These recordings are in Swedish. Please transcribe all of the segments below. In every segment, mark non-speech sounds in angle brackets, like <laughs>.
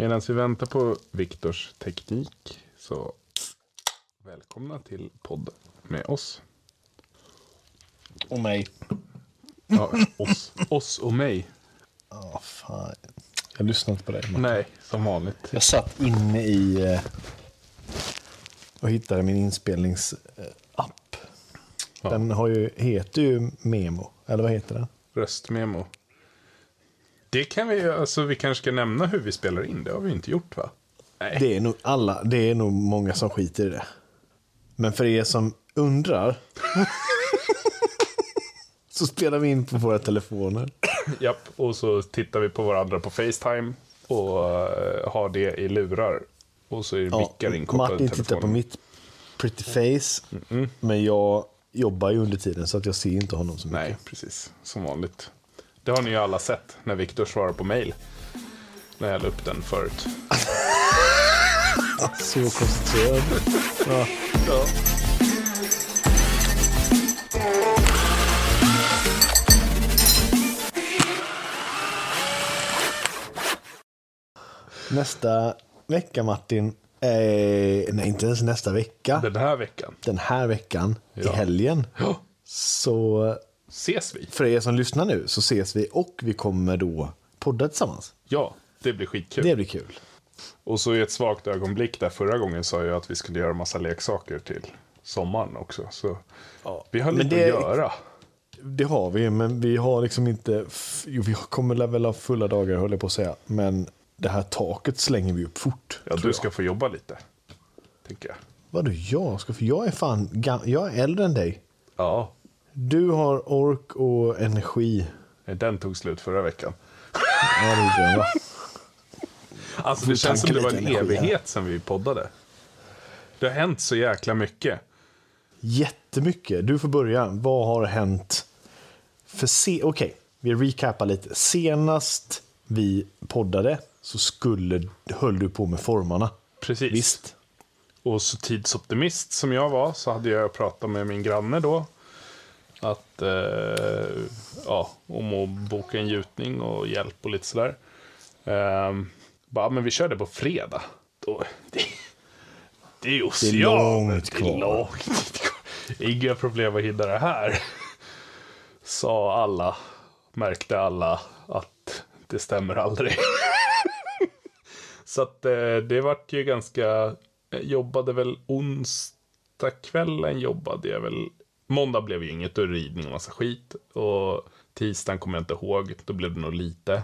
Medan vi väntar på Viktors teknik så välkomna till podd med oss. Och mig. Ja, oss, oss och mig. Ja, fan. Jag lyssnade inte på dig. Martin. Nej, som vanligt. Jag satt inne i eh, och hittade min inspelningsapp. Ja. Den har ju, heter ju Memo. Eller vad heter den? Röstmemo. Det kan vi, alltså vi kanske ska nämna hur vi spelar in. Det har vi inte gjort va? Nej. Det är nog alla, det är nog många som skiter i det. Men för er som undrar. <laughs> så spelar vi in på våra telefoner. Japp, och så tittar vi på varandra på Facetime och eh, har det i lurar. Och så är det mickar inkopplade Martin tittar på mitt pretty face. Men jag jobbar ju under tiden så att jag ser inte honom så mycket. Nej, precis. Som vanligt. Det har ni ju alla sett när Viktor svarar på mail. När jag la upp den förut. <laughs> Så koncentrerad. Ja. Ja. Nästa vecka Martin. Eh, nej, inte ens nästa vecka. Den här veckan. Den här veckan, i Ja. helgen. Ja. Så Ses vi? för er som lyssnar nu så ses vi och vi kommer då podda tillsammans. Ja, det blir skitkul. Det blir kul. Och så i ett svagt ögonblick där förra gången sa jag att vi skulle göra massa leksaker till sommaren också. Så vi har lite det- att göra. Det har vi, men vi har liksom inte... Jo, vi kommer väl ha fulla dagar, höll jag på att säga. Men det här taket slänger vi upp fort. Ja, du jag. ska få jobba lite. Tänker jag. Vadå jag ska? För jag är fan Jag är äldre än dig. Ja, Du har ork och energi. den tog slut förra veckan. Ja, det gjorde jag, va? Alltså det känns som det var en evighet sedan vi poddade. Det har hänt så jäkla mycket. Jättemycket. Du får börja. Vad har hänt? För se... Okej, vi recapar lite. Senast vi poddade så skulle... höll du på med formarna. Precis. Visst? Och så tidsoptimist som jag var så hade jag pratat med min granne då. Att, eh, ja, om att boka en gjutning och hjälp och lite sådär. Eh, bara, men vi körde på fredag. Då, det, det är ju Det är långt Det är kvar. långt kvar. Inga problem att hinna det här. Sa alla, märkte alla att det stämmer aldrig. Så att eh, det vart ju ganska, jag jobbade väl onsdag kvällen jobbade jag väl, måndag blev ju inget, då är det ridning och massa skit. Och tisdagen kommer jag inte ihåg, då blev det nog lite.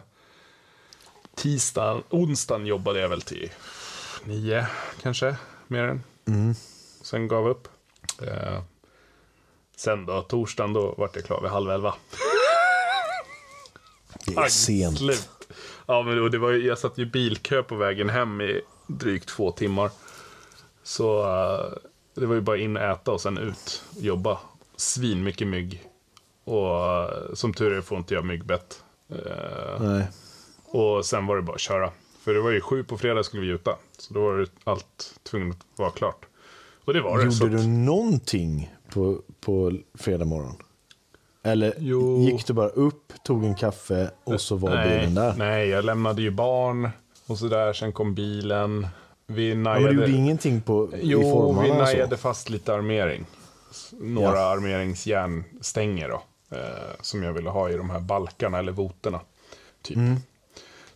Tisdagen, onsdagen jobbade jag väl till nio kanske, mer än. Sen gav jag upp. Eh, sen då, torsdagen då vart jag klar vid halv elva. Det är sent. Slut. Ja, men det var, jag satt ju bilkö på vägen hem i drygt två timmar. Så eh, det var ju bara in och äta och sen ut och jobba. Svin mycket mygg. Och eh, som tur är får inte jag myggbett. Eh, Nej. och sen var det bara att köra. För det var ju sju på fredag skulle vi gjuta. Så då var det allt tvunget att vara klart. Och det var det. Gjorde du någonting på, på fredag morgon? Eller Jo. gick du bara upp, tog en kaffe och så var nej, bilen där? Nej, jag lämnade ju barn och sådär. Sen kom bilen. Vi Ja, najade... men du gjorde ingenting på, i Jo, vi formarna? och så? najade fast lite armering. Några Ja. armeringsjärnstänger då. Eh, som jag ville ha i de här balkarna eller voterna. Typ. Mm.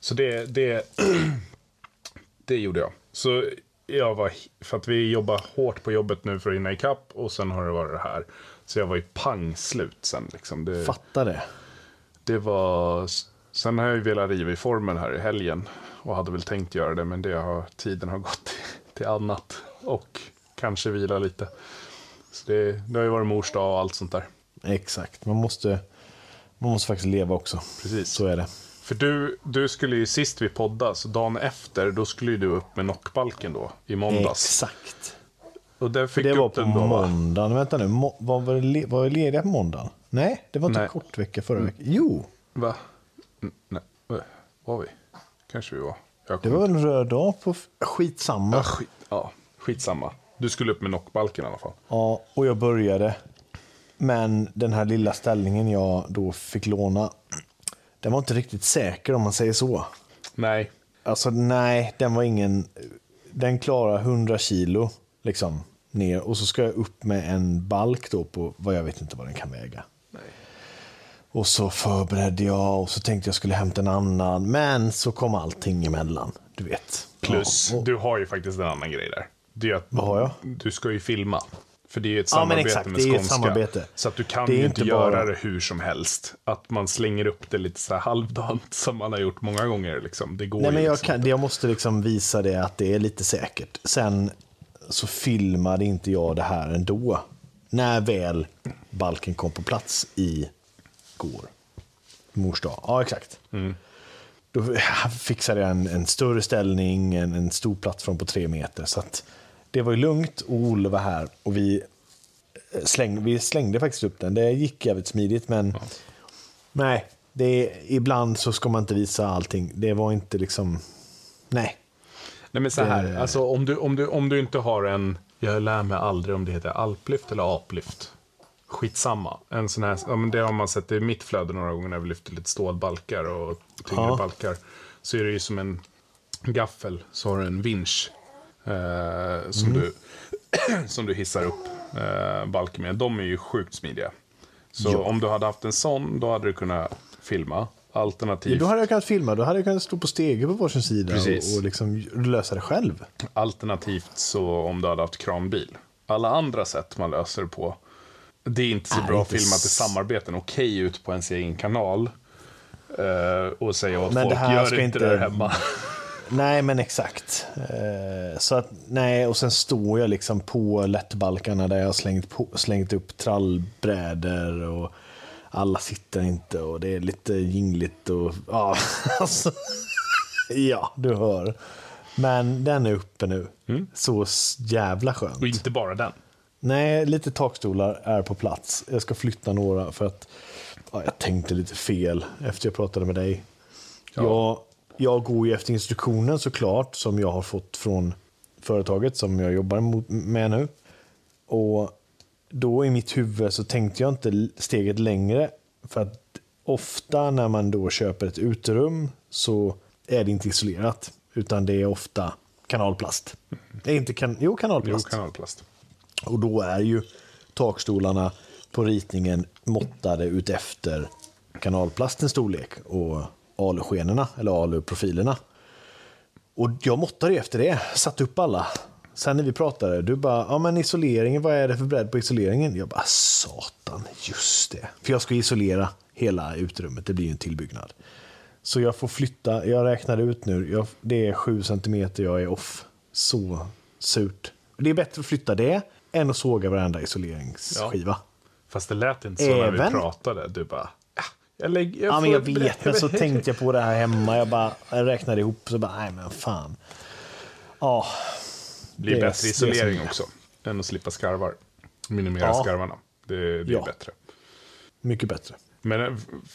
Så det, det, <clears throat> det gjorde jag. Så jag var, för att vi jobbar hårt på jobbet nu för att hinna ikapp och sen har det varit det här. Så jag var ju pang slut sen. Liksom. Det, Fattar det. det var... Sen har jag ju velat riva i formen här i helgen. Och hade väl tänkt göra det, men det har, tiden har gått till, <laughs> till annat. Och kanske vila lite. Så det, det har ju varit mors dag och allt sånt där. Exakt. Man måste, man måste faktiskt leva också. Precis. Så är det. För du, du skulle ju sist vi poddade, så dagen efter, då skulle du upp med knockbalken då, i måndags. Exakt. Och där fick Det du var upp på den då, va? måndagen. Vänta nu. Må, var, le, var vi lediga på måndagen? Nej, det var inte Nej. kort vecka förra veckan. Jo, Va? N- Nej, var vi? Kanske vi var. Det var en röd dag på... Skitsamma. Ja, skit, ja, skitsamma. Du skulle upp med knockbalken i alla fall. Ja, och jag började. Men den här lilla ställningen jag då fick låna, den var inte riktigt säker om man säger så. Nej, Alltså nej, den var ingen... Den klarar 100 kilo liksom ner och så ska jag upp med en balk då på vad jag vet inte vad den kan väga. Nej. Och så förberedde jag och så tänkte jag skulle hämta en annan. Men så kom allting emellan. Du vet. Plus, Ja, och, du har ju faktiskt en annan grej där. Det är att Vad har jag? Du ska ju filma. För det är ett Ja, samarbete exakt, med Skånska. samarbete. Så att du kan ju inte inte bara- göra det hur som helst. Att man slänger upp det lite så här halvdant <laughs> som man har gjort många gånger. Liksom. Det går nej, men jag, liksom kan, jag måste liksom visa det att det är lite säkert. Sen så filmade inte jag det här ändå. När väl balken kom på plats i går. Mors dag. Ja, exakt. Då <laughs> fixade jag en, en större ställning, en, en stor plattform på tre meter. Så att det var ju lugnt och Olle var här och vi slängde, vi slängde faktiskt upp den. Det gick jävligt smidigt men nej, det är, ibland så ska man inte visa allting. Det var inte liksom, nej. Nej men så här, Det- alltså om du, om, du, om du inte har en, jag lär mig aldrig om det heter alplyft eller aplyft. Skitsamma. En sån här, ja, men det har man sett i mitt flöde några gånger när vi lyfter lite stålbalkar och tyngre Ja. balkar. Så är det ju som en gaffel, så har du en vinsch. Eh, som, Mm. du, <clears throat> som du hissar upp eh, balken med. De är ju sjukt smidiga. Så Ja. om du hade haft en sån, då hade du kunnat filma. Alternativt Då hade jag kunnat filma, då hade jag kunnat stå på stege på varsin sida Precis. och, och liksom lösa det själv. Alternativt så om du hade haft kranbil. Alla andra sätt man löser det på. Det är inte så Är bra inte filmat i s- samarbeten. Okej ut på ens egen kanal. eh, och säga åt Men det folk, här gör ska inte det där hemma. <laughs> Nej, men exakt. Eh, så att, nej, och sen står jag liksom på lättbalkarna där jag har slängt, på, slängt upp trallbrädor och alla sitter inte och det är lite jingligt och ja, <laughs> alltså. Ja, du hör. Men den är uppe nu. Så s- jävla skönt. och inte bara den. Nej, lite takstolar är på plats. Jag ska flytta några för att ja, jag tänkte lite fel efter jag pratade med dig. Ja. Jag, jag går ju efter instruktionen såklart som jag har fått från företaget som jag jobbar med nu. Och då i mitt huvud så tänkte jag inte steget längre. För att ofta när man då köper ett uterum så är det inte isolerat. Utan det är ofta kanalplast. Det är inte kan, jo, Jo, kanalplast. kanalplast. Och då är ju takstolarna på ritningen måttade utefter kanalplastens storlek och aluskenorna, eller aluprofilerna. Och jag måttade ju efter det, satte upp alla. Sen när vi pratade, du bara, ja men isoleringen, vad är det för bredd på isoleringen? Jag bara, satan, just det. För jag ska isolera hela utrymmet, det blir ju en tillbyggnad. Så jag får flytta, jag räknade ut nu, jag, det är 7 cm jag är off. Så surt. Det är bättre att flytta det än att såga varenda isoleringsskiva. Fast det lät inte så när vi Även- pratade. Du bara, "Ah, jag lägger... Ja, men jag vet, men så tänkte jag på det här hemma. Jag bara jag räknade ihop så bara, nej men fan. Ja, Det blir det är- bättre är isolering också. Än att slippa skarvar. Minimera Ja. skarvarna. Det, det är Ja. bättre. mycket bättre. Men eh,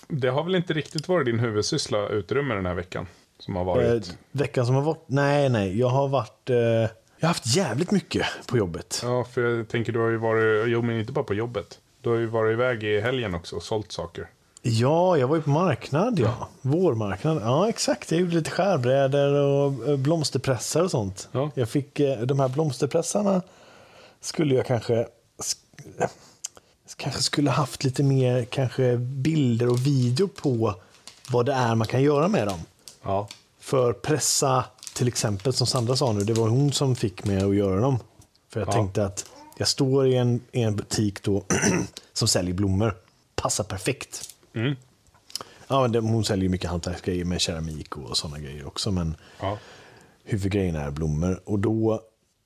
det har väl inte riktigt varit din huvudsyssla utrymmet den här veckan? Som har varit... Eh, veckan som har varit, nej nej, jag har varit, eh, jag har haft jävligt mycket på jobbet. Ja, för jag tänker du har ju varit, jo men inte bara på jobbet. Du har ju varit iväg i helgen också och sålt saker. Ja, jag var ju på marknad, ja. Vårmarknad. Ja, exakt. Jag gjorde lite skärbrädor och eh, blomsterpressar och sånt. Ja. Jag fick, eh, de här blomsterpressarna skulle jag kanske sk- kanske skulle haft lite mer kanske bilder och video på vad det är man kan göra med dem. Ja. För pressa, till exempel, som Sandra sa nu, det var hon som fick mig att göra dem. För jag Ja. tänkte att jag står i en, i en butik då <clears throat> som säljer blommor. Passar perfekt. Mm. Ja, men det, hon säljer mycket hantverksgrejer med keramik och sådana grejer också. Men ja. huvudgrejen är blommor. Och då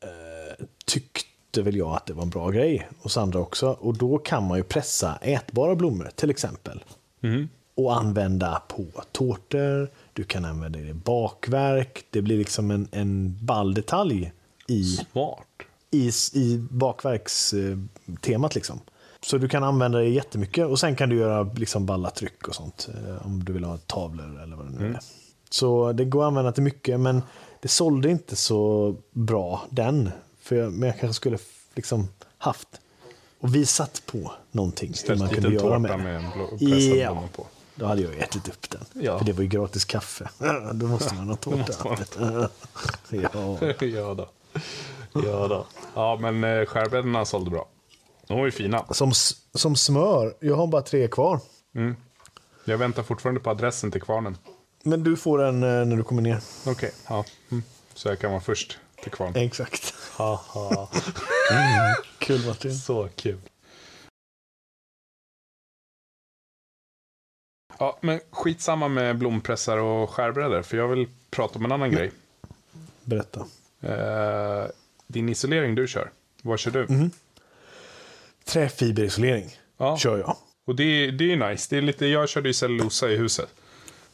eh, tyckte väl jag att det var en bra grej. Och Sandra också. Och då kan man ju pressa ätbara blommor till exempel. Mm. Och använda på tårtor. Du kan använda det i bakverk. Det blir liksom en, en ball detalj i, Smart. i, i bakverkstemat. Liksom. Så du kan använda det jättemycket. Och sen kan du göra liksom balla tryck och sånt. eh, Om du vill ha tavlor eller vad det nu är. Så det går att använda till mycket. Men det sålde inte så bra den. För jag, men jag kanske skulle liksom haft och visat på någonting. Ställt man kunde göra med med, en pressad Ja. på. Då hade jag ätit upp den. Ja. För det var ju gratis kaffe. <laughs> Då måste man ha <laughs> tårta. <laughs> ja. ja då. Ja då. Ja, men eh, skärbrädorna sålde bra. De var ju fina. som, som smör. Jag har bara tre kvar. Jag väntar fortfarande på adressen till kvarnen. Men du får en eh, när du kommer ner. Okej, ja. Mm. Så jag kan vara först till kvarn. Exakt. Haha. <laughs> Kul Martin. Så kul. Ja, men skitsamma med blompressar och skärbrädor, för jag vill prata om en annan grej. Berätta. Eh, din isolering du kör, vad kör du? Träfiberisolering Ja, kör jag. och det, är- det är nice. Det är lite, jag körde ju cellulosa i huset.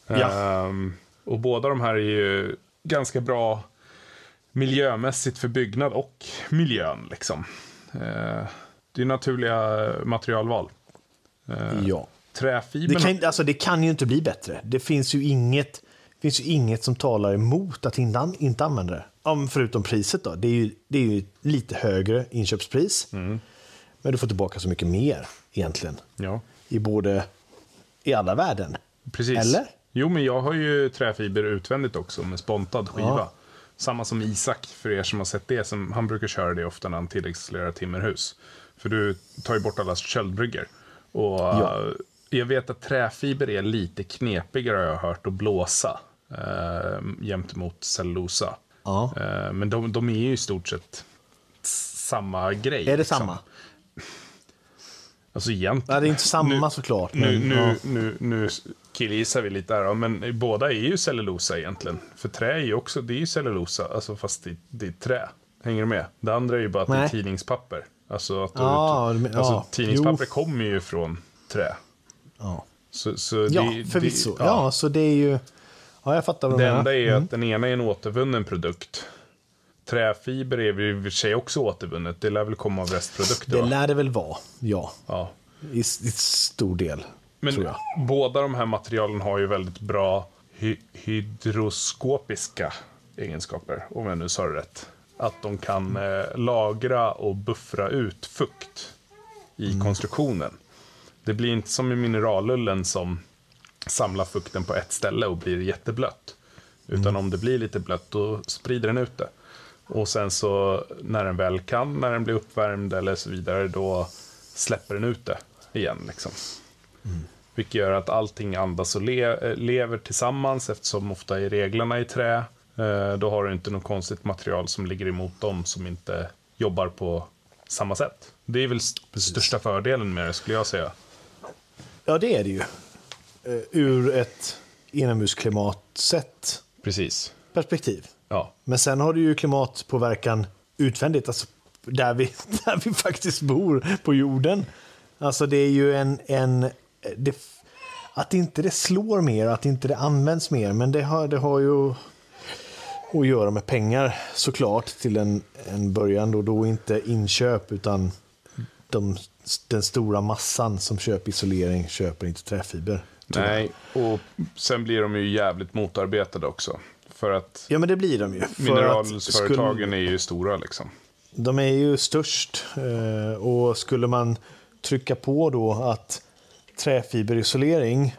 Ja. Ehm, och båda de här är ju ganska bra miljömässigt för byggnad och miljön. Liksom. Eh, det är naturliga materialval. Eh, Ja. Träfibern... Det kan, alltså, det kan ju inte bli bättre. Det finns ju inget, finns ju inget som talar emot att inte, inte använda det. Ja, förutom priset då. Det är ju, det är ju lite högre inköpspris. Mm. Men du får tillbaka så mycket mer egentligen. Ja, I både, i alla värden. precis. Eller? Jo, men jag har ju träfiber utvändigt också med spontad skiva. Ja. Samma som Isak, för er som har sett det. Som, han brukar köra det ofta när han tilläggsisolerar timmerhus. För du tar ju bort alla köldbryggor. Och Ja. eh, jag vet att träfiber är lite knepigare har jag hört att blåsa. Eh, gentemot cellulosa. Ja. Eh, men de, de är ju i stort sett samma grej. Är det liksom. samma? Alltså egentligen. Nej, det är inte samma Nu- såklart. Nu, Men, nu, ja. nu, nu killgissar vi lite då, men båda är ju cellulosa egentligen. För trä är ju också, det är ju cellulosa, alltså fast det, det är trä. Hänger du med? Det andra är ju bara att det är Nej. tidningspapper. Alltså, att Ja, du, alltså ja. tidningspapper Jo. kommer ju från trä. Ja, Så, så ja det, förvisso. Det, ja. så det är ju... Ja, jag fattar vad det du menar. enda är ju att den ena är en återvunnen produkt. Träfiber är i och för sig också återvunnet. Det lär väl komma av restprodukter. Det va? lär det väl vara, ja. Ja. I, i stor del, Men tror jag. båda de här materialen har ju väldigt bra hy hydroskopiska egenskaper, om jag nu sa det rätt. Att de kan eh, lagra och buffra ut fukt i Mm. konstruktionen. Det blir inte som i mineralullen som samlar fukten på ett ställe och blir jätteblött. Utan Mm. om det blir lite blött, då sprider den ut det. Och sen så när den väl kan, när den blir uppvärmd eller så vidare, då släpper den ut det igen. Liksom. Vilket gör att allting andas och le eh, lever tillsammans eftersom ofta är reglerna i trä. Eh, Då har du inte något konstigt material som ligger emot dem som inte jobbar på samma sätt. Det är väl st- största fördelen med det skulle jag säga. Ja, det är det ju. Eh, Ur ett inomhusklimatsätt Precis. Perspektiv. Ja, Men sen har du ju klimatpåverkan utvändigt, alltså där vi, <laughs> där vi faktiskt bor på jorden. Alltså det är ju en... en det, att inte det slår mer, att inte det används mer, men det har, det har ju att göra med pengar såklart till en, en början. Då, då inte inköp, utan de, den stora massan som köper isolering köper inte träfiber. tyvärr. nej. Och sen blir de ju jävligt motarbetade också. För att Ja, men det blir de ju. Mineralföretagen skulle- är ju stora liksom. De är ju störst eh, och skulle man trycka på då att träfiberisolering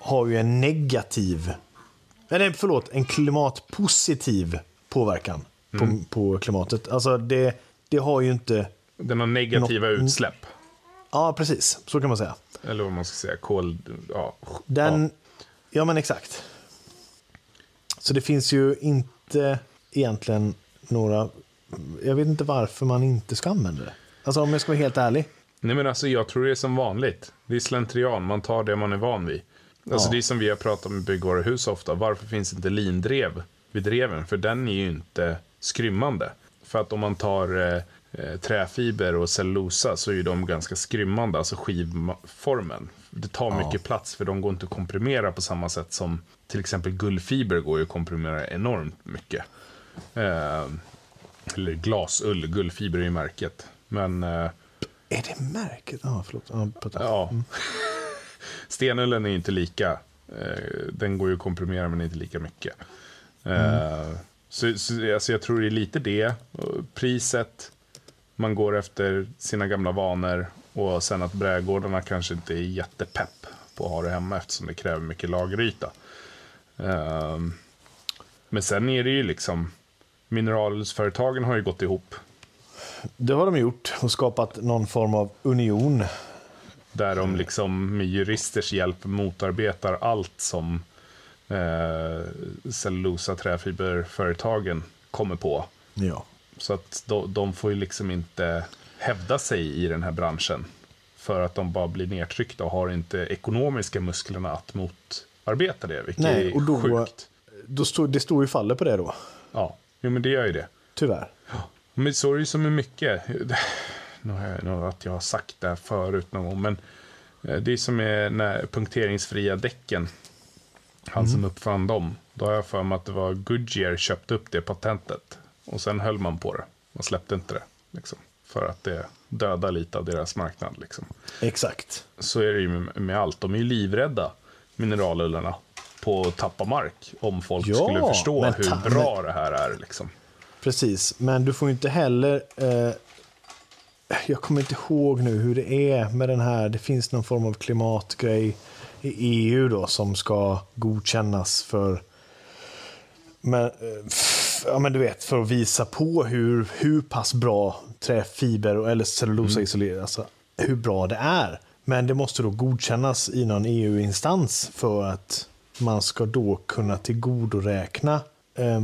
har ju en negativ, eller förlåt, en klimatpositiv påverkan på, på klimatet. Alltså det, det har ju inte, Den har negativa Nå- utsläpp. ja precis, så kan man säga. Eller vad man ska säga, kol... Ja, Den, ja. ja men exakt. Så det finns ju inte egentligen några, jag vet inte varför man inte ska använda det. Alltså om jag ska vara helt ärlig. Nej men alltså jag tror det är som vanligt. Det är slentrian, man tar det man är van vid. Alltså Ja. det är som vi har pratat om i byggvaruhus ofta. Varför finns inte lindrev vid dreven? För den är ju inte skrymmande. För att om man tar eh, eh, träfiber och cellulosa så är de ganska skrymmande, alltså skivformen. Det tar Ja. mycket plats för de går inte att komprimera på samma sätt som till exempel gullfiber går ju att komprimera enormt mycket. Eh, eller glasull, gullfiber är ju märket. Men eh, Är det märket? Ja, <laughs> förlåt. Ja, prata. Ja. Stenullen är inte lika. Eh, den går ju att komprimera men inte lika mycket. Eh, så så alltså jag tror det är lite det. Priset. Man går efter sina gamla vanor. Och sen att brädgårdarna kanske inte är jättepepp på att ha det hemma eftersom det kräver mycket lageryta. Ehm, men sen är det ju liksom, mineralföretagen har ju gått ihop. Det har de gjort och skapat någon form av union. Där de liksom med juristers hjälp motarbetar allt som eh, cellulosa träfiberföretagen kommer på. Ja. Så att de, de får ju liksom inte hävda sig i den här branschen. För att de bara blir nedtryckta och har inte ekonomiska musklerna att motarbeta det. Vilket Nej, är och då, sjukt. då står, det står ju faller på det då, Ja, jo, men det gör ju det. tyvärr. Men så är det ju som med mycket. Nu har jag nog att jag har sagt det här förut någon gång. Men eh, det är som med när punkteringsfria däcken. Han som uppfann dem. Då har jag för mig att det var Goodyear köpte upp det patentet. Och sen höll man på det. Man släppte inte det. Liksom, för att det dödar lite av deras marknad. Liksom. Exakt. Så är det ju med, med allt. De är ju livrädda, mineralullarna, på tappa mark. Om folk Ja, skulle förstå hur bra det här är. Liksom. Precis, men du får ju inte heller... Eh, jag kommer inte ihåg nu hur det är med den här. Det finns någon form av klimatgrej i EU då som ska godkännas för... Men, eh, ja, men du vet, för att visa på hur, hur pass bra träfiber eller cellulosaisolering, alltså hur bra det är. Men det måste då godkännas i någon EU-instans för att man ska då kunna tillgodoräkna eh,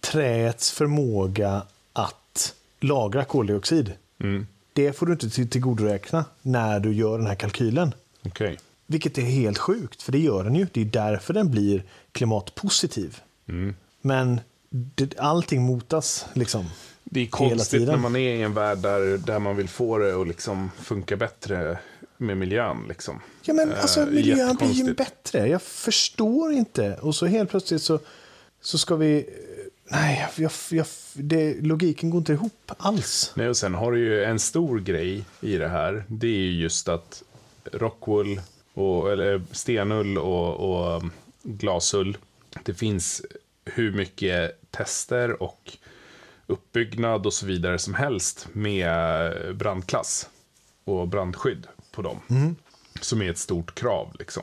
träets förmåga att lagra koldioxid. Mm. Det får du inte till- tillgodoräkna när du gör den här kalkylen. Okej. Vilket är helt sjukt, för det gör den ju. Det är därför den blir klimatpositiv. Mm. Men det, allting motas liksom. Det är konstigt när man är i en värld där, där man vill få det att liksom funka bättre med miljön. Liksom. Ja, men Eh, alltså miljön blir ju bättre. Jag förstår inte. Och så helt plötsligt så, så ska vi... Nej, jag, jag, det, logiken går inte ihop alls. Nej, och sen har du ju en stor grej i det här. Det är ju just att rockwool, och, eller stenull och, och um, glasull. Det finns hur mycket tester och uppbyggnad och så vidare som helst med brandklass och brandskydd på dem. Som är ett stort krav liksom.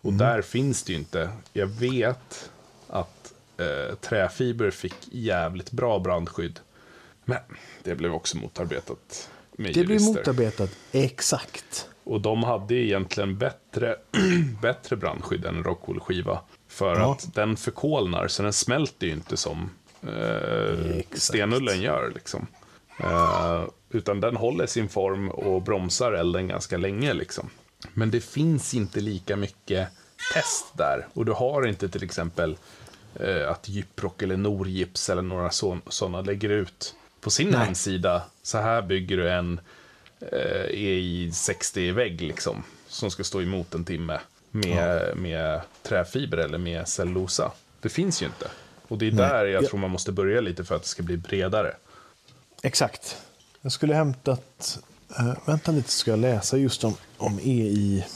Och där finns det ju inte. Jag vet att eh, träfiber fick jävligt bra brandskydd. Men det blev också motarbetat med Det jurister. motarbetat. Exakt. Och de hade egentligen bättre, <clears throat> bättre brandskydd än en Rockwool-skiva. För Ja. att den förkolnar, så den smälter ju inte som eh, stenullen gör. Liksom. Eh, utan den håller sin form och bromsar elden ganska länge. Liksom. Men det finns inte lika mycket test där. Och du har inte till exempel eh, att Gyprock eller Norgips eller några sådana lägger ut på sin Nej. hemsida. Så här bygger du en eh, EI60-vägg liksom. Som ska stå emot en timme. Med, med träfiber eller med cellulosa. Det finns ju inte. Och det är där jag Ja. tror man måste börja lite för att det ska bli bredare. Exakt. Jag skulle hämtat... Uh, vänta lite, ska jag läsa just om, om EI.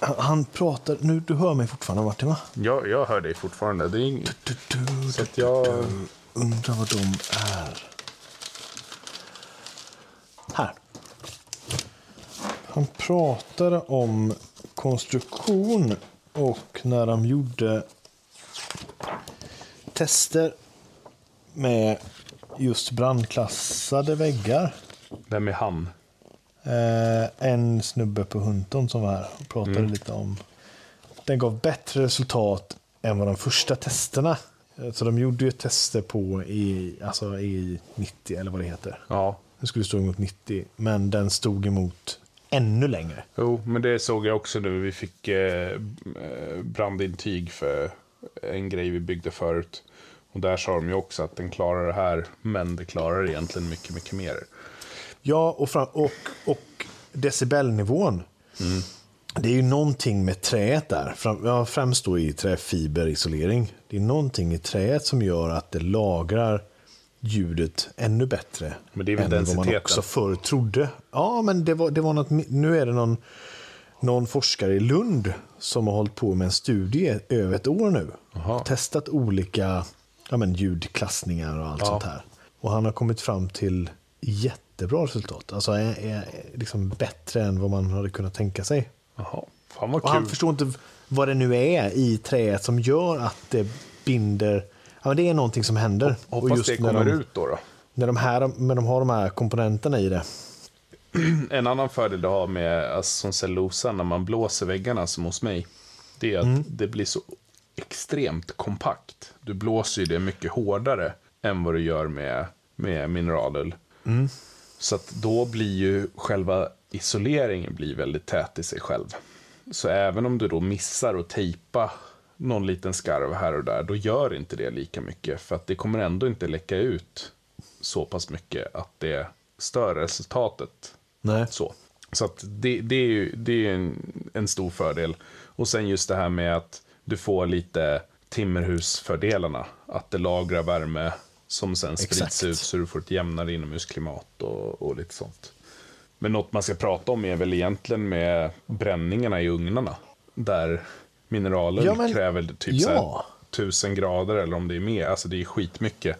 Han, han pratar... Nu, du hör mig fortfarande, Martin, va? Jag, jag hör dig fortfarande. Det är ing... Du, du, Så att jag... Undrar vad de är. Här. Han pratade om konstruktion och när de gjorde tester med just brandklassade väggar. Vem är han? Eh, en snubbe på Hunton som var här och pratade lite om. Den gav bättre resultat än vad de första testerna. Eh, Så de gjorde ju tester på i, alltså i 90 eller vad det heter. Ja. Den skulle stå emot 90, men den stod emot ännu längre. Jo, men det såg jag också nu. Vi fick eh, eh, brandintyg för en grej vi byggde förut. Och där sa de ju också att den klarar det här, men det klarar egentligen mycket, mycket mer. Ja, och, fram, och, och decibelnivån. Det är ju någonting med träet där. Fram, ja, främst då i träfiberisolering. Det är någonting i träet som gör att det lagrar ljudet ännu bättre. Men det är väl än vad man densiteten. också förr trodde. Ja, men det var, det var något, nu är det någon, någon forskare i Lund som har hållit på med en studie över ett år nu. Jaha. Testat olika ja, men ljudklassningar och allt Ja. sånt här. Och han har kommit fram till jättebra resultat. Alltså är, är liksom bättre än vad man hade kunnat tänka sig. Jaha, fan vad Och han kul. förstår inte vad det nu är i träet som gör att det binder. Ja, men det är någonting som händer. Och Hoppas just det kommer de, ut då. då. När de, här, när de har de här komponenterna i det. <clears throat> En annan fördel du har med alltså, som cellulosa när man blåser väggarna som hos mig. Det är att det blir så extremt kompakt. Du blåser ju det mycket hårdare än vad du gör med, med mineralull. Så att då blir ju själva isoleringen blir väldigt tät i sig själv. Så även om du då missar att tejpa någon liten skarv här och där, då gör inte det lika mycket. För att det kommer ändå inte läcka ut så pass mycket att det stör resultatet Nej. så. Så att det, det är ju det är en, en stor fördel. Och sen just det här med att du får lite timmerhusfördelarna. Att det lagrar värme som sen sprids Exakt. ut så du får ett jämnare inomhusklimat och, och lite sånt. Men något man ska prata om är väl egentligen med bränningarna i ugnarna. Där mineraler Ja, men- kräver typ ja. så tusen grader eller om det är mer. Alltså det är skitmycket.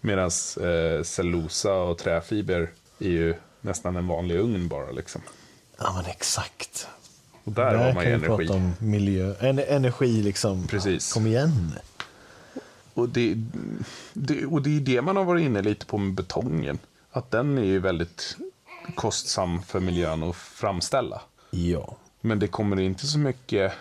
Medan eh, cellulosa och träfiber är ju nästan en vanlig ugn bara liksom. Ja, men exakt. Och där, har man ju kan vi energi. prata om miljö. En, energi liksom. Precis. Kom igen. Och det, det, och det är det man har varit inne lite på med betongen. Att den är ju väldigt kostsam för miljön att framställa. Ja. Men det kommer inte så mycket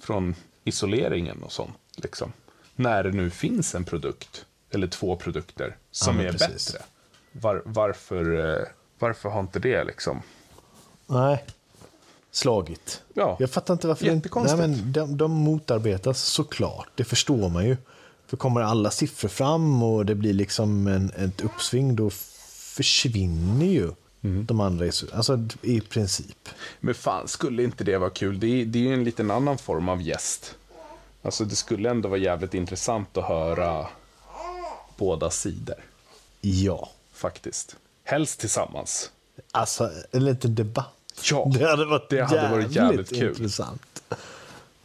från isoleringen och sånt. Liksom. När det nu finns en produkt, eller två produkter, som men är precis. bättre. Var, varför, eh, varför har inte det liksom? Nej. Slagit. Ja, Jag fattar inte varför inte... Nej, Jättekonstigt. men de, de motarbetas såklart. Det förstår man ju. För kommer alla siffror fram och det blir liksom en, ett uppsving, då försvinner ju Mm. de andra. Alltså i princip. Men fan, skulle inte det vara kul? Det är, det är ju en liten annan form av gäst. Alltså det skulle ändå vara jävligt intressant att höra båda sidor, Ja. faktiskt. Helst tillsammans. Alltså en liten debatt. Ja, det hade varit, det hade varit jävligt kul. intressant.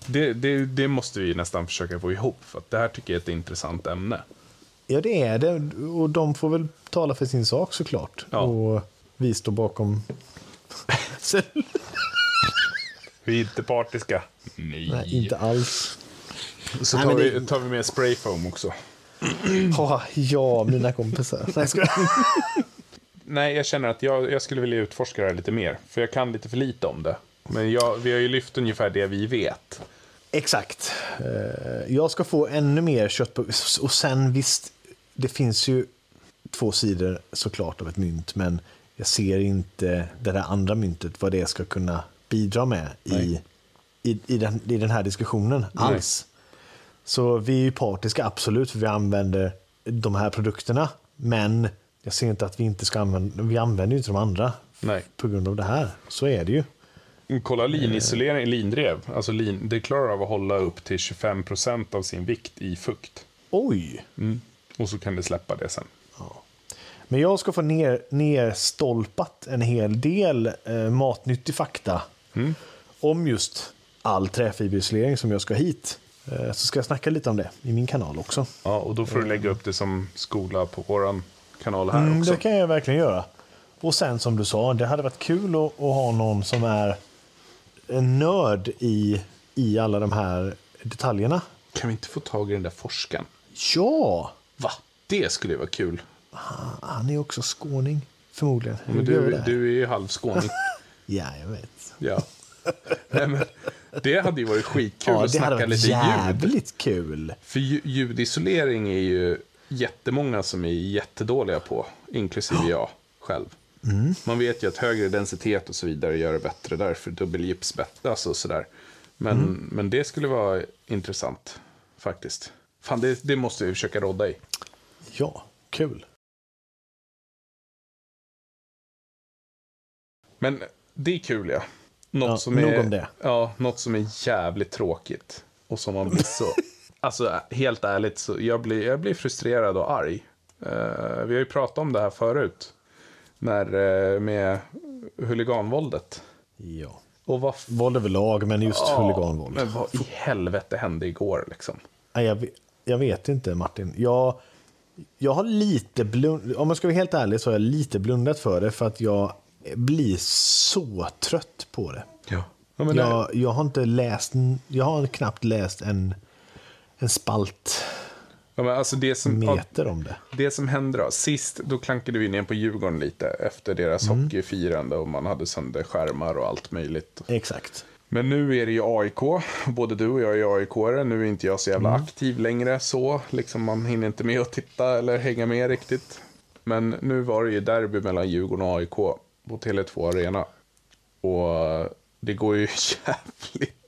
Det, det, det måste vi nästan försöka få ihop, för att det här tycker jag är ett intressant ämne. Ja, det är det. Och de får väl tala för sin sak såklart. Ja. Och vi står bakom... <laughs> Vi är inte partiska. Nej. Nej, inte alls. Så Nej, tar, vi, det- tar vi med sprayfoam också. <clears throat> Ja, ja, mina kompisar. Nej, jag skojar. <laughs> Nej, jag känner att jag, jag skulle vilja utforska det här lite mer. För jag kan lite för lite om det. Men jag, vi har ju lyft ungefär det vi vet. Exakt. Eh, Jag ska få ännu mer kött på... Och sen visst, det finns ju två sidor såklart av ett mynt, men jag ser inte det där andra myntet, vad det ska kunna bidra med i, Nej. i, i, den, i den här diskussionen alls. Så vi är ju partiska, absolut, för vi använder de här produkterna, men jag ser inte att vi inte ska använda, vi använder ju inte de andra Nej. på grund av det här. Så är det ju. Kolla linisolering, lindrev. Alltså lin, det klarar av att hålla upp till 25% av sin vikt i fukt. Oj! Och så kan det släppa det sen. Men jag ska få ner, nerstolpat en hel del eh, matnyttig fakta om just all träfiberisolering som jag ska hit. Eh, så ska jag snacka lite om det i min kanal också. Ja, och då får du lägga upp det som skola på våran kanal här Mm, också. det kan jag verkligen göra. Och sen som du sa, det hade varit kul att, att ha någon som är en nörd i, i alla de här detaljerna. Kan vi inte få tag i den där forskaren? Ja! Va? Det skulle ju vara kul. Han är också skåning, förmodligen. Men du, det? du är ju halvskåning. <laughs> Ja, jag vet. ja. Nej, men det hade ju varit skitkul Ja, att det hade snacka varit lite ljud. jävligt kul. För lju- ljudisolering är ju jättemånga som är jättedåliga på, inklusive jag själv. Mm. Man vet ju att högre densitet och så vidare gör det bättre, därför dubbelgips bättre, alltså sådär. Men, Mm. men det skulle vara intressant, faktiskt. Fan, det, det måste vi försöka rodda i. Ja, kul. Men det är kul, ja. Något, Ja, som, är. Ja, något som är jävligt tråkigt. Och som man blir så... <laughs> alltså, helt ärligt, så jag blir, jag blir frustrerad och arg. Eh, vi har ju pratat om det här förut. När, eh, med huliganvåldet. Ja. Och vad, Våld överlag, men just huliganvåld. men vad i helvete hände igår liksom? Nej, jag, vet- jag vet inte, Martin. Jag, jag har lite blund... Om jag ska vara helt ärlig så har jag lite blundat för det för att jag blir så trött på det. Ja. Ja, jag, jag har inte läst, jag har knappt läst en, en spalt Ja, men alltså det som, meter om det. det som hände då, sist då klankade vi ner på Djurgården lite efter deras Mm. hockeyfirande och man hade sönder skärmar och allt möjligt. Exakt. Men nu är det ju AIK, både du och jag är aik -are. Nu är inte jag så jävla Mm. aktiv längre så, liksom man hinner inte med att titta eller hänga med riktigt. Men nu var det ju derby mellan Djurgården och AIK på Tele2 Arena. Och det går ju <laughs> jävligt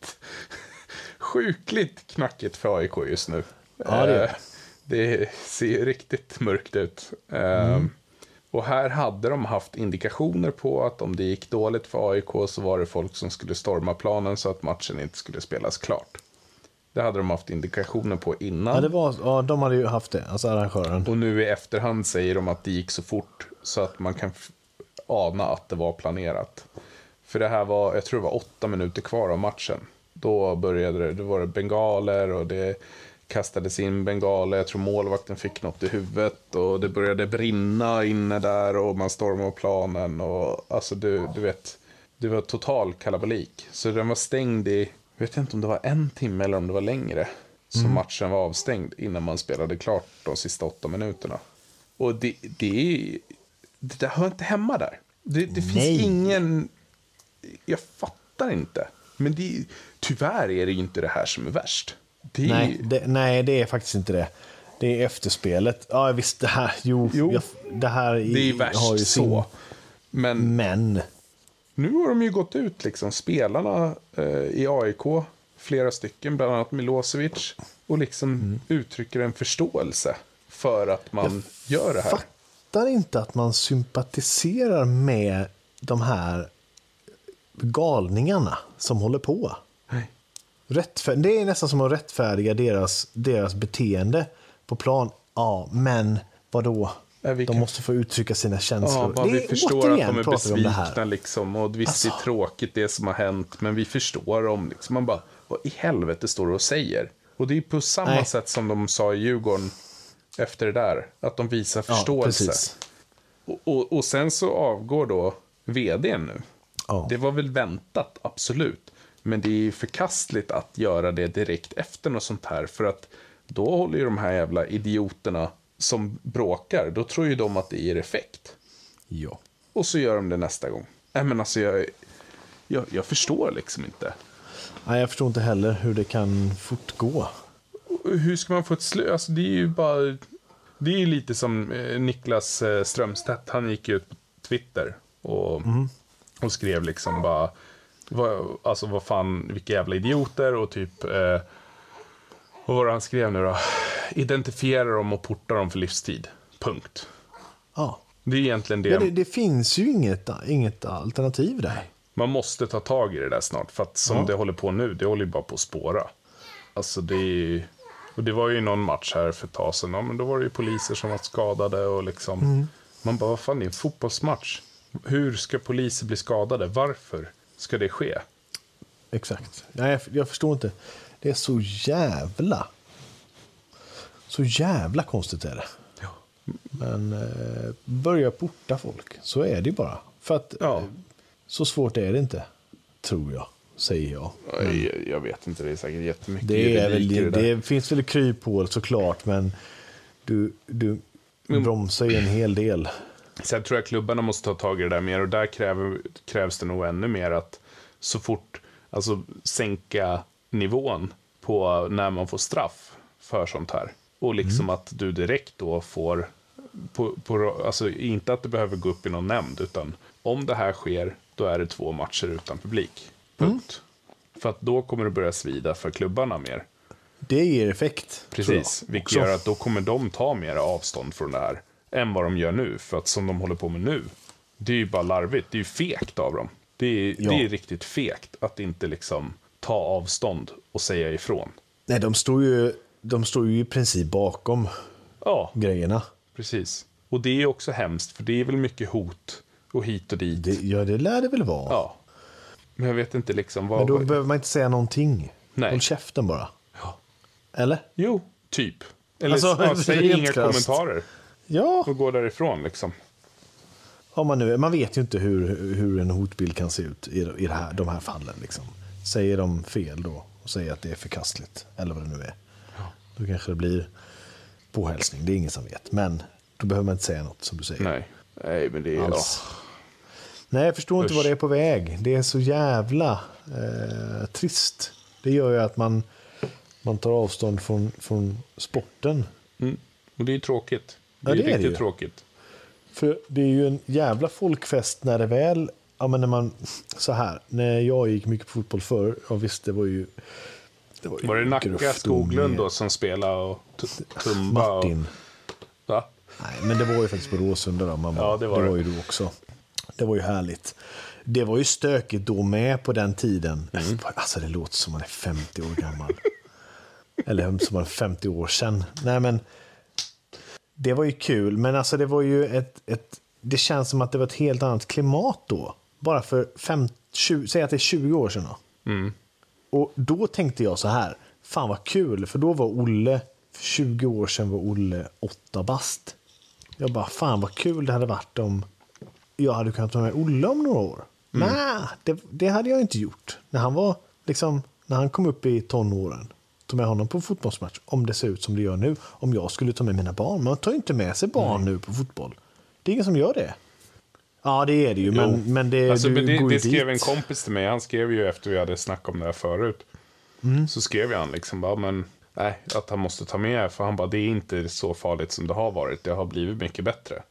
sjukligt knackigt för AIK just nu. Ja, det. Eh, det ser riktigt mörkt ut. Eh, Och här hade de haft indikationer på att om det gick dåligt för AIK så var det folk som skulle storma planen så att matchen inte skulle spelas klart. Det hade de haft indikationer på innan. Ja, det var, ja, de hade ju haft det, alltså arrangören. Och nu i efterhand säger de att det gick så fort så att man kan ana att det var planerat. För det här var, jag tror det var åtta minuter kvar av matchen. Då började det, då var det bengaler och det kastades in bengaler. Jag tror målvakten fick något i huvudet och det började brinna inne där och man stormade planen och alltså du, du vet, det var total kalabalik. Så den var stängd i, jag vet inte om det var en timme eller om det var längre. Så matchen var avstängd innan man spelade klart de sista åtta minuterna. Och det, det, det där hör inte hemma där. Det, det finns ingen... Jag fattar inte. Men det, tyvärr är det inte det här som är värst. Det är, Nej det, nej, det är faktiskt inte det. Det är efterspelet. Ja, visst, det här, jo, Jo. Jag, det här det är värst har ju sin- så. Men Men, nu har de ju gått ut, liksom, spelarna eh, i AIK, flera stycken, bland annat Milosevic, och liksom Mm. uttrycker en förståelse för att man gör det här. fattar inte att man sympatiserar med de här galningarna som håller på. Rättfär- det är nästan som att rättfärdiga deras, deras beteende på plan. Ja, men vadå? Ja, vi De kan- måste få uttrycka sina känslor. Ja, det vi förstår att de är det besvikna liksom. Och visst, det Alltså. är tråkigt det som har hänt, men vi förstår dem. Liksom. Man bara, vad i helvete står du och säger? Och det är på samma Nej. sätt som de sa i Djurgården efter det där. Att de visar Ja, förståelse. precis. och, och, och sen så avgår då vdn nu. Ja. Det var väl väntat, absolut. Men det är ju förkastligt att göra det direkt efter något sånt här. För att då håller ju de här jävla idioterna som bråkar, då tror ju de att det ger effekt. Ja. Och så gör de det nästa gång. Nej men alltså jag, jag, jag förstår liksom inte. Nej, jag förstår inte heller hur det kan fortgå. Hur ska man få ett slut? Alltså det är ju bara... Det är ju lite som eh, Niklas eh, Strömstedt. Han gick ut på Twitter och, och skrev liksom bara... Vad, alltså vad fan, vilka jävla idioter och typ... Eh, vad var det han skrev nu då? Identifiera dem och porta dem för livstid. Punkt. Ja. Det är egentligen det. Ja, det, det finns ju inget, inget alternativ där. Man måste ta tag i det där snart. För att som Ja. det håller på nu, det håller ju bara på att spåra. Alltså det är ju... Och det var ju någon match här för ett tag sedan. Ja, men då var det ju poliser som var skadade och liksom... Mm. Man bara, vad fan, det är en fotbollsmatch. Hur ska poliser bli skadade? Varför ska det ske? Exakt. Nej, jag, förstår inte. Det är så jävla... Så jävla konstigt är det. Ja. Men eh, börja porta folk, så är det ju bara. För att Ja. eh, så svårt är det inte, tror jag, säger jag. Jag, jag vet inte, det är säkert jättemycket Det, är väl, det, det finns väl kryphål såklart, men du, du bromsar ju en hel del. Sen tror jag klubbarna måste ta tag i det där mer och där kräver, krävs det nog ännu mer att så fort, alltså sänka nivån på när man får straff för sånt här. Och liksom att du direkt då får, på, på, alltså inte att det behöver gå upp i någon nämnd, utan om det här sker, då är det två matcher utan publik. Punkt. För att då kommer det börja svida för klubbarna mer. Det ger effekt. Precis, vilket gör att då kommer de ta mer avstånd från det här än vad de gör nu. För att som de håller på med nu, det är ju bara larvigt. Det är ju fegt av dem. Det är, Ja. det är riktigt fegt att inte liksom ta avstånd och säga ifrån. Nej, de står, ju, de står ju i princip bakom Ja, grejerna. precis. Och det är också hemskt, för det är väl mycket hot och hit och dit. Det, ja, det lär det väl vara. Ja. Men jag vet inte liksom vad... Men då behöver man inte säga någonting. Nej. Håll käften bara. Ja. Eller? Jo, typ. Eller Alltså, ja, <laughs> säg inga krasst. kommentarer Ja, och gå därifrån liksom. om man, nu, man vet ju inte hur, hur en hotbild kan se ut i, i det här, de här fallen. Liksom. säger de fel då och säger att det är förkastligt, eller vad det nu är. Då kanske det blir påhälsning, det är ingen som vet. Men då behöver man inte säga något som du säger. Nej, Nej men det är... Alls. Nej, jag förstår inte Usch. vad det är på väg. Det är så jävla eh, trist. Det gör ju att man, man tar avstånd från, från sporten. Mm. Och det är tråkigt. Det Ja, är det är det riktigt ju. tråkigt. För det är ju en jävla folkfest när det väl... Ja, men när man... Så här, när jag gick mycket på fotboll förr, ja visst, det var ju... Det var, ju Var det Nacka Skoglund då som spelade och Tumba? Och, Martin. va? Nej, men det var ju faktiskt på Råsunda då. Man var, Ja, det var det. ju du också. Det var ju härligt. Det var ju stökigt då med på den tiden. Mm. Alltså det låter som man är 50 år gammal. <laughs> Eller som man är 50 år sedan. Nej men, det var ju kul. Men alltså det var ju ett, ett... Det känns som att det var ett helt annat klimat då. Bara för fem, 20, säg att det är 20 år sedan då. Mm. Och då tänkte jag så här, fan vad kul, för då var Olle, för 20 år sedan var Olle åtta bast. Jag bara, fan vad kul det hade varit om jag hade kunnat ta med Olle om några år. Nej, det, det hade jag inte gjort. När han var, liksom, när han kom upp i tonåren, tog med honom på fotbollsmatch, om det ser ut som det gör nu, om jag skulle ta med mina barn. Man tar ju inte med sig barn nu på fotboll. Det är ingen som gör det. Ja, det är det ju, Jo. men, men det, Alltså, men det, det skrev en kompis till mig. Han skrev ju efter vi hade snackat om det här förut. Mm. Så skrev jag han liksom bara, men nej, att han måste ta med. För han bara, det är inte så farligt som det har varit. Det har blivit mycket bättre.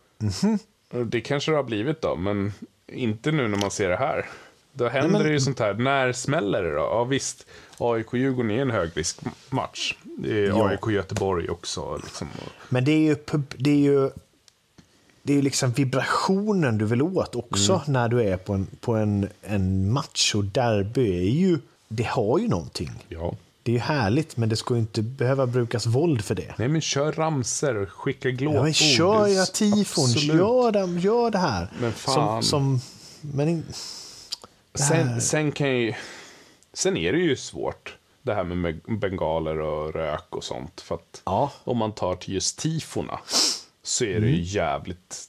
Och Det kanske det har blivit då, men inte nu när man ser det här. Då händer men- det ju sånt här. När smäller det då? Ja visst, AIK-Djurgården är en högriskmatch. Ja. AIK-Göteborg också. Liksom. Men det är ju, det är ju, det är ju liksom vibrationen du vill åt också Mm. när du är på en, på en, en match. Och derby är ju, det har ju någonting. Ja. Det är ju härligt, men det ska ju inte behöva brukas våld för det. Nej men kör ramser, skicka glåpord. Ja, men kör era tifon, gör gör det här. Men fan. Som, som, men in, Sen, sen kan ju... Sen är det ju svårt, det här med bengaler och rök och sånt. För att Ja. om man tar till just tifona så är det ju jävligt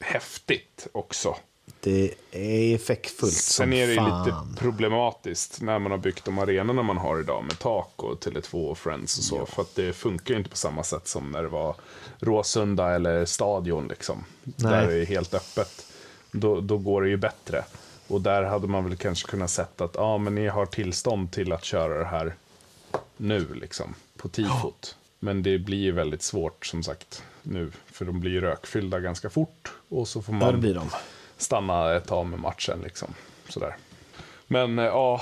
häftigt också. det är effektfullt Sen är det ju fan. lite problematiskt när man har byggt de arenorna man har idag med tak och Tele2 och Friends och så. För att det funkar ju inte på samma sätt som när det var Råsunda eller Stadion liksom. Nej. Där det är helt öppet. Då, då går det ju bättre. Och där hade man väl kanske kunnat sett att ja, men ni har tillstånd till att köra det här nu liksom på tifot. Men det blir ju väldigt svårt som sagt nu. För de blir rökfyllda ganska fort. Och så får man de. stanna ett tag med matchen. Liksom. Sådär. Men eh, ja,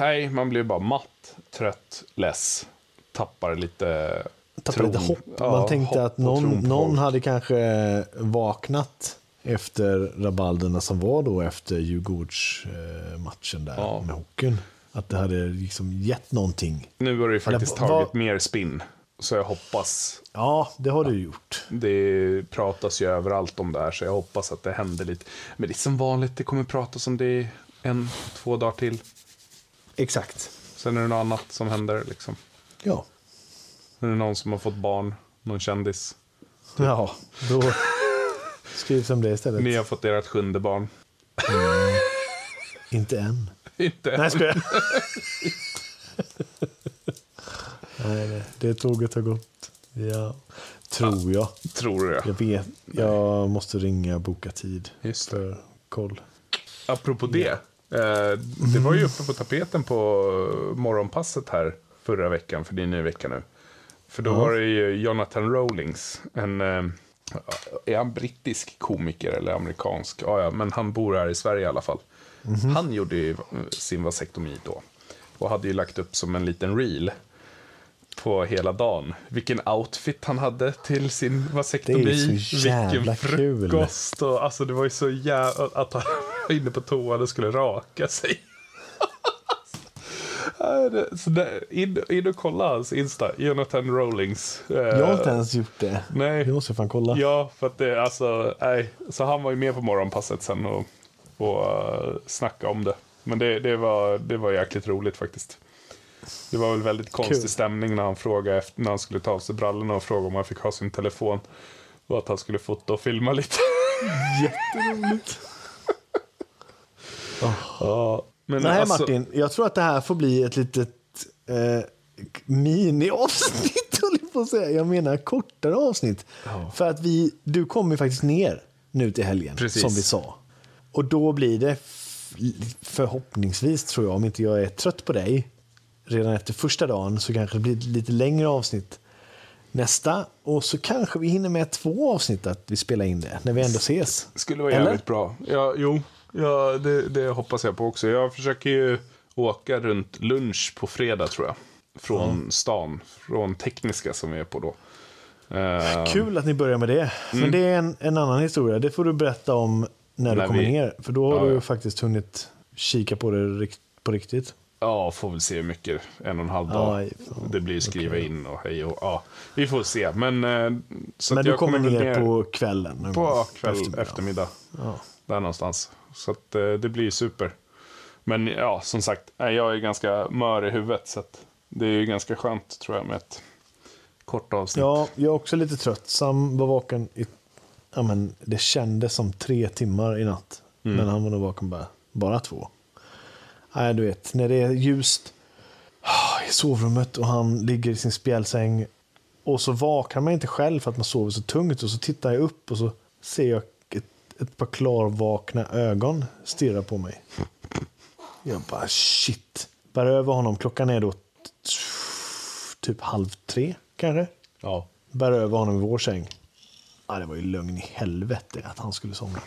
nej, man blir bara matt, trött, less. Tappar lite Tappar lite hopp. Ja, Man tänkte hopp att någon, tron någon hade kanske vaknat efter rabalderna som var då efter Djurgårdsmatchen där Ja. med hockeyn. Att det hade liksom gett någonting. Nu har det ju faktiskt Eller, tagit vad- mer spinn. Så jag hoppas. Ja, det har du gjort. Det pratas ju överallt om det här, så jag hoppas att det händer lite. Men det är som vanligt, det kommer pratas om det en, två dagar till. Exakt. Sen är det något annat som händer. Liksom. Ja. Är det någon som har fått barn, någon kändis. Ja, då skrivs om det istället. Ni har fått ert sjunde barn. Inte än. <laughs> Inte Nej, ska jag? Nej, det- tåget har gått. Ja, tror jag. tror jag. Jag vet. Jag måste ringa och boka tid Just det. för koll. Apropå det. Eh, det var ju uppe på tapeten på morgonpasset här förra veckan, för det är en ny vecka nu. För då Ja. var det ju Jonathan Rowlings, en, eh, är han brittisk komiker eller amerikansk? Ja, ja, men han bor här i Sverige i alla fall. Han gjorde ju sin vasektomi då. Och hade ju lagt upp som en liten reel på hela dagen. Vilken outfit han hade till sin vasektomi. Det är så jävla Vilken kul. frukost. Och, alltså det var ju så jävla... Att han <laughs> var inne på toan och skulle raka sig. <laughs> Så där, in, in och kolla hans Insta, Jonathan Rowlings. Eh, Jag har inte ens gjort det. Nej. Det måste jag fan kolla. Ja, för att det, alltså, nej. Så han var ju med på morgonpasset sen och, och uh, snacka om det. Men det, det, var, det var jäkligt roligt faktiskt. Det var väl väldigt konstig Kul. stämning när han frågade efter, när han skulle ta av sig brallorna och fråga om han fick ha sin telefon. Och att han skulle fota och filma lite. Jätteroligt. <laughs> ja, Men Nej, alltså- Martin. Jag tror att det här får bli ett litet eh, mini-avsnitt, <laughs> håller jag på att säga. Jag menar kortare avsnitt. Ja. För att vi, du kommer ju faktiskt ner nu till helgen, Precis. som vi sa. Och då blir det förhoppningsvis, tror jag, om inte jag är trött på dig, redan efter första dagen så kanske det blir ett lite längre avsnitt nästa. Och så kanske vi hinner med två avsnitt att vi spelar in det, när vi ändå ses. skulle vara Eller? jävligt bra. Ja, jo, ja, det, det hoppas jag på också. Jag försöker ju åka runt lunch på fredag tror jag. Från stan, från tekniska som vi är på då. Eh, Kul att ni börjar med det. Men det är en, en annan historia. Det får du berätta om när, När du kommer vi- ner. För då har Ja, du faktiskt hunnit kika på det på riktigt. Ja, får väl se hur mycket, en och en halv dag. i- det blir skriva in och hej och ja. Vi får se, men... eh, Så Men du kommer väl ner på kvällen? på kväll, Eftermiddag. eftermiddag. Ja. Där någonstans. Så att eh, det blir super. Men ja, som sagt, nej, jag är ganska mör i huvudet. Så det är ju ganska skönt tror jag med ett kort avsnitt. ja, jag är också lite trött. Sam var vaken i... Ja, men det kändes som tre timmar i natt. Mm. Men han var nog vaken bara, bara två. Nej, du vet, när det är ljust ah, i sovrummet och han ligger i sin spjälsäng och så vaknar man inte själv för att man sover så tungt och så tittar jag upp och så ser jag ett, par klarvakna ögon stirra på mig. Jag bara shit. Bär över honom. Klockan är då typ halv tre kanske. Ja. Bär över honom i vår säng. Ja, det var ju lögn i helvete att han skulle somna.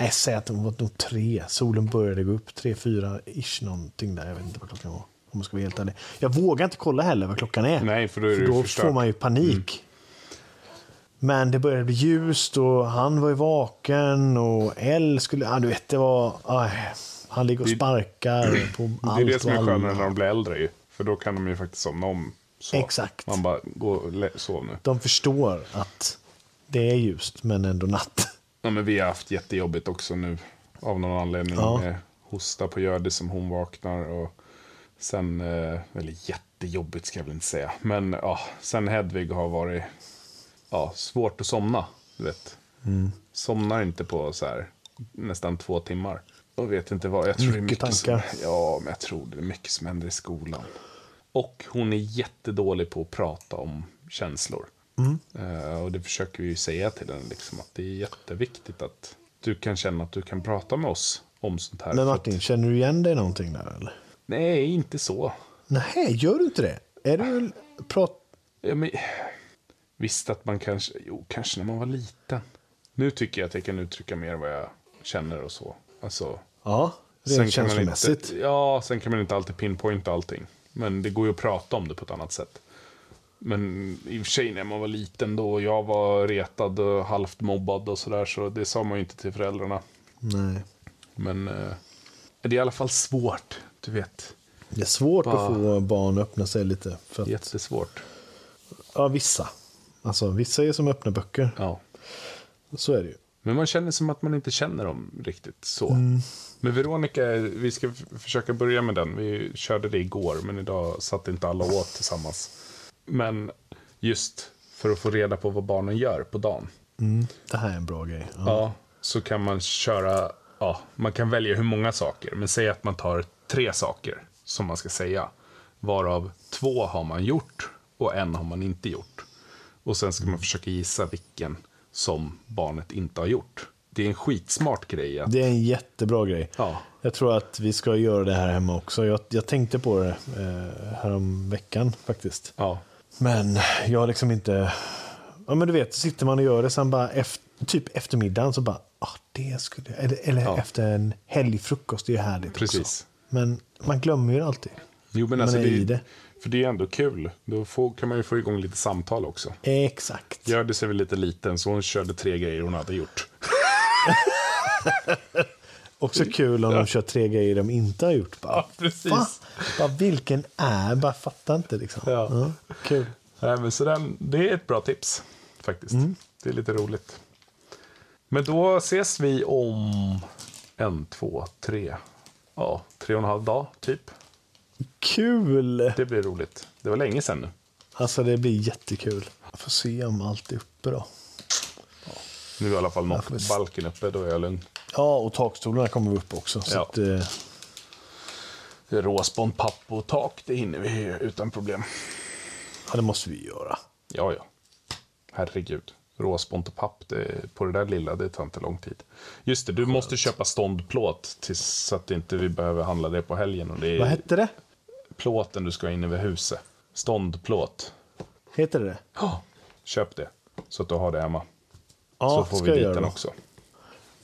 Nej, säg att det var nog tre. Solen började gå upp. Tre, fyra ish någonting där. Jag vet inte vad klockan var. Om man ska vara helt ärlig. Jag vågar inte kolla heller vad klockan är. Nej, för då är för då. Mm. får man ju panik. Men det började bli ljust och han var ju vaken och L skulle... Ja, du vet, det var... Aj, han ligger och Det- sparkar på allt Det är det som är skönare när de blir äldre ju. För då kan de ju faktiskt somna om. Så. Exakt. Man bara, gå och sov nu. De förstår att det är ljust, men ändå natt. Ja, men vi har haft jättejobbigt också nu. Av någon anledning. Ja. Med hosta på Hjördis som hon vaknar. Och sen, eh, eller jättejobbigt ska jag väl inte säga. Men ja, sen Hedvig har varit ja, svårt att somna. Du vet. Mm. Somnar inte på så här nästan två timmar. Och vet inte vad. Jag tror det är Mycket mycket tankar. Som, ja, men jag tror det är mycket som händer i skolan. Och hon är jättedålig på att prata om känslor. Mm. Eh, och det försöker vi ju säga till henne, liksom, att det är jätteviktigt att du kan känna att du kan prata med oss om sånt här. Men Martin, att, känner du igen dig någonting där eller? nej, inte så. Nej, gör du inte det? Är du prat... Ja, men, visst att man kanske, jo, kanske när man var liten. Nu tycker jag att jag kan uttrycka mer vad jag känner och så. Alltså, Ja, rent känslomässigt. inte, ja, sen kan man inte alltid pinpointa allting. Men det går ju att prata om det på ett annat sätt. Men i och för sig när man var liten då och jag var retad och halvt mobbad och sådär. Så det sa man ju inte till föräldrarna. Nej. Men eh, det är i alla fall svårt, du vet. Det är svårt Bara- att få barn att öppna sig lite. För att, Jättesvårt. ja, vissa. Alltså, vissa är som öppna böcker. Ja. Så är det ju. Men man känner som att man inte känner dem riktigt så. Men Veronica, vi ska försöka börja med den. Vi körde det igår, men idag satt inte alla åt tillsammans. Men just för att få reda på vad barnen gör på dagen. Mm. Det här är en bra grej. Ja. Ja, så kan man köra, ja, man kan välja hur många saker. Men säg att man tar tre saker som man ska säga. Varav två har man gjort och en har man inte gjort. Och sen ska man försöka gissa vilken som barnet inte har gjort. Det är en skitsmart grej. Att, Det är en jättebra grej. Ja. Jag tror att vi ska göra det här hemma också. Jag, jag tänkte på det eh, härom veckan faktiskt. ja, Men jag har liksom inte... Ja men du vet, sitter man och gör det sen bara efter, typ eftermiddagen så bara, ah, det skulle. Eller, eller Ja. efter en helgfrukost, det är ju härligt också. Precis. Men man glömmer ju det alltid. jo men Man alltså är det, i det. För det är ändå kul. Då får, kan man ju få igång lite samtal också. Exakt. Hjördis är väl lite liten, så hon körde tre grejer hon hade gjort. <laughs> Också kul om de kör tre grejer de inte har gjort. Bara, Ja, precis. Bara, vilken är? Bara fattar inte liksom. Ja. kul. Nej, men så den, det är ett bra tips faktiskt. Mm. Det är lite roligt. Men då ses vi om en, två, tre, ja, tre och en halv dag typ. Kul! Det blir roligt. Det var länge sedan nu. Alltså det blir jättekul. Jag får se om allt är uppe då. Nu är i alla fall får nått se. balken uppe, då är jag lugn. Ja, och takstolarna kommer upp också. Så Ja. att, eh, Råspån, papp och tak, det hinner vi utan problem. Ja, det måste vi göra. Ja, ja. Herregud. Råspont och papp, det, på det där lilla, det tar inte lång tid. Just det, du måste köpa ståndplåt tills, så att inte vi behöver handla det på helgen. Och det är Vad hette det? Plåten du ska ha in över huset. Ståndplåt. Heter det det? Köp det, så att du har det hemma. Ja, så får vi dit den då. också.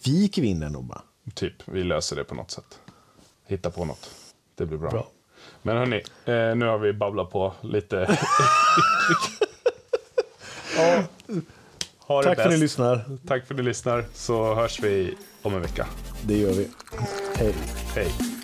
Viker vi in den då bara? Typ, vi löser det på något sätt. Hitta på något. Det blir bra. Bra. Men hörni, eh, nu har vi babblat på lite. <laughs> ja. Tack för att ni bäst. lyssnar. Tack för att ni lyssnar, så hörs vi om en vecka. Det gör vi. Hej. Hej.